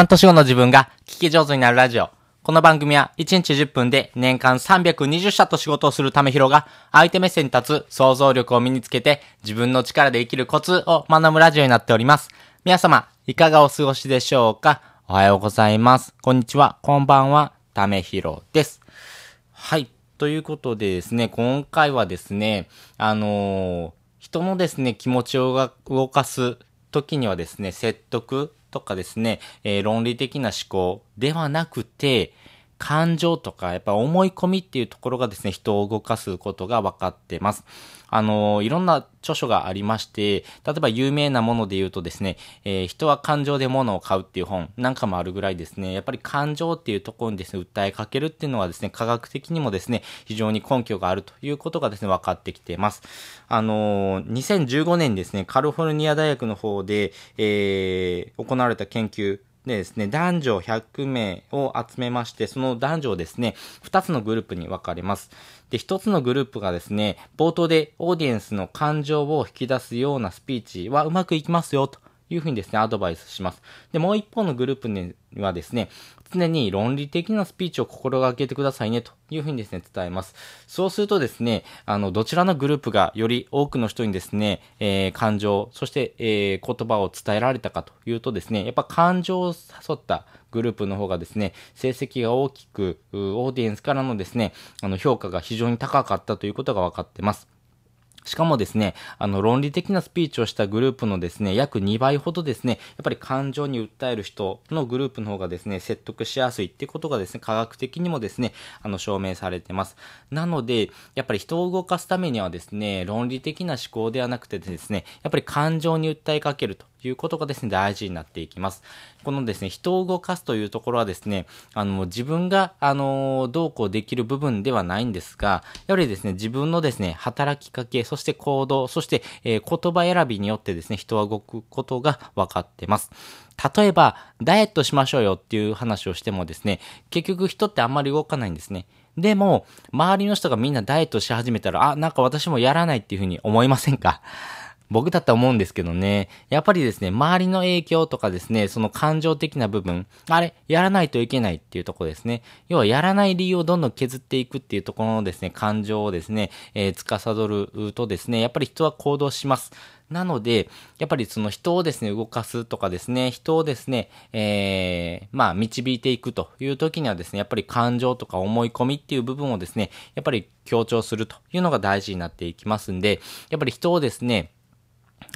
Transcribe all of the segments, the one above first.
半年後の自分が聞き上手になるラジオ。この番組は1日10分で年間320社と仕事をするためひろが相手目線に立つ想像力を身につけて自分の力で生きるコツを学ぶラジオになっております。皆様、いかがお過ごしでしょうか？おはようございます。こんにちは、こんばんは、ためひろです。はい。ということでですね、今回はですね、あのー人のですね、気持ちを動かす時にはですね、説得とかですね、えー論理的な思考ではなくて、感情とか、やっぱ思い込みっていうところがですね、人を動かすことが分かってます。あのいろんな著書がありまして、例えば有名なもので言うとですね、えー人は感情で物を買うっていう本なんかもあるぐらいですね、やっぱり感情っていうところにですね、訴えかけるっていうのはですね、科学的にもですね、非常に根拠があるということがですね、分かってきています。あの2015年ですね、カリフォルニア大学の方で、えー行われた研究でですね、男女100名を集めまして、その男女をですね、2つのグループに分かれます。で、1つのグループがですね、冒頭でオーディエンスの感情を引き出すようなスピーチはうまくいきますよ、というふうにですね、アドバイスします。で、もう一方のグループにはですね、常に論理的なスピーチを心がけてくださいね、というふうにですね、伝えます。そうするとですね、あの、どちらのグループがより多くの人にですね、えー感情、そして、えー言葉を伝えられたかというとですね、やっぱ感情を誘ったグループの方がですね、成績が大きく、オーディエンスからのですね、あの、評価が非常に高かったということが分かってます。しかもですね、あの、論理的なスピーチをしたグループのですね、約2倍ほどですね、やっぱり感情に訴える人のグループの方がですね、説得しやすいってことがですね、科学的にもですね、あの、証明されてます。なので、やっぱり人を動かすためにはですね、論理的な思考ではなくてですね、やっぱり感情に訴えかけるということがですね、大事になっていきます。このですね、人を動かすというところはですね、あの、自分が、あの、どうこうできる部分ではないんですが、やはりですね、自分のですね、働きかけ、そして行動、そして、えー言葉選びによってですね、人は動くことが分かってます。例えば、ダイエットしましょうよっていう話をしてもですね、結局人ってあんまり動かないんですね。でも、周りの人がみんなダイエットし始めたら、あ、なんか私もやらないっていうふうに思いませんか？僕だったら思うんですけどね。やっぱりですね、周りの影響とかですね、その感情的な部分、あれ、やらないといけないっていうところですね。要は、やらない理由をどんどん削っていくっていうところのですね、感情をですね、えー、司るとですね、やっぱり人は行動します。なので、やっぱりその人をですね、動かすとかですね、人をですね、えー、まあ、導いていくという時にはですね、やっぱり感情とか思い込みっていう部分をですね、やっぱり強調するというのが大事になっていきますんで、やっぱり人をですね、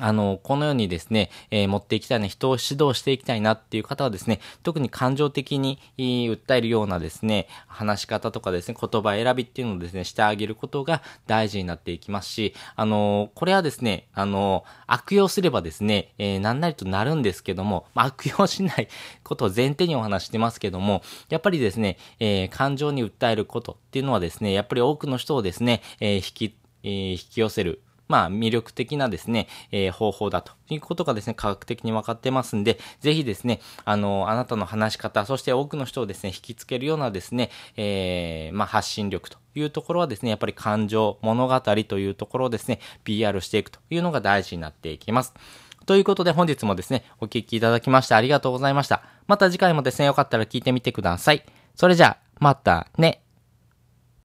あの、このようにですね、えー持っていきたいな、人を指導していきたいなっていう方はですね、特に感情的に訴えるようなですね、話し方とかですね、言葉選びっていうのをですね、してあげることが大事になっていきますし、あの、これはですね、あの、悪用すればですね、えー何なりとなるんですけども、ま、悪用しないことを前提にお話してますけども、やっぱりですね、えー感情に訴えることっていうのはですね、やっぱり多くの人をですね、えー引き、え引き寄せる、まあ、魅力的なですね、えー方法だということがですね、科学的に分かってますんで、ぜひですね、あの、あなたの話し方、そして多くの人をですね、引きつけるようなですね、えーまあ、発信力というところはですね、やっぱり感情、物語というところをですね、PR していくというのが大事になっていきます。ということで本日もですね、お聞きいただきましてありがとうございました。また次回もですね、よかったら聞いてみてください。それじゃあ、またね。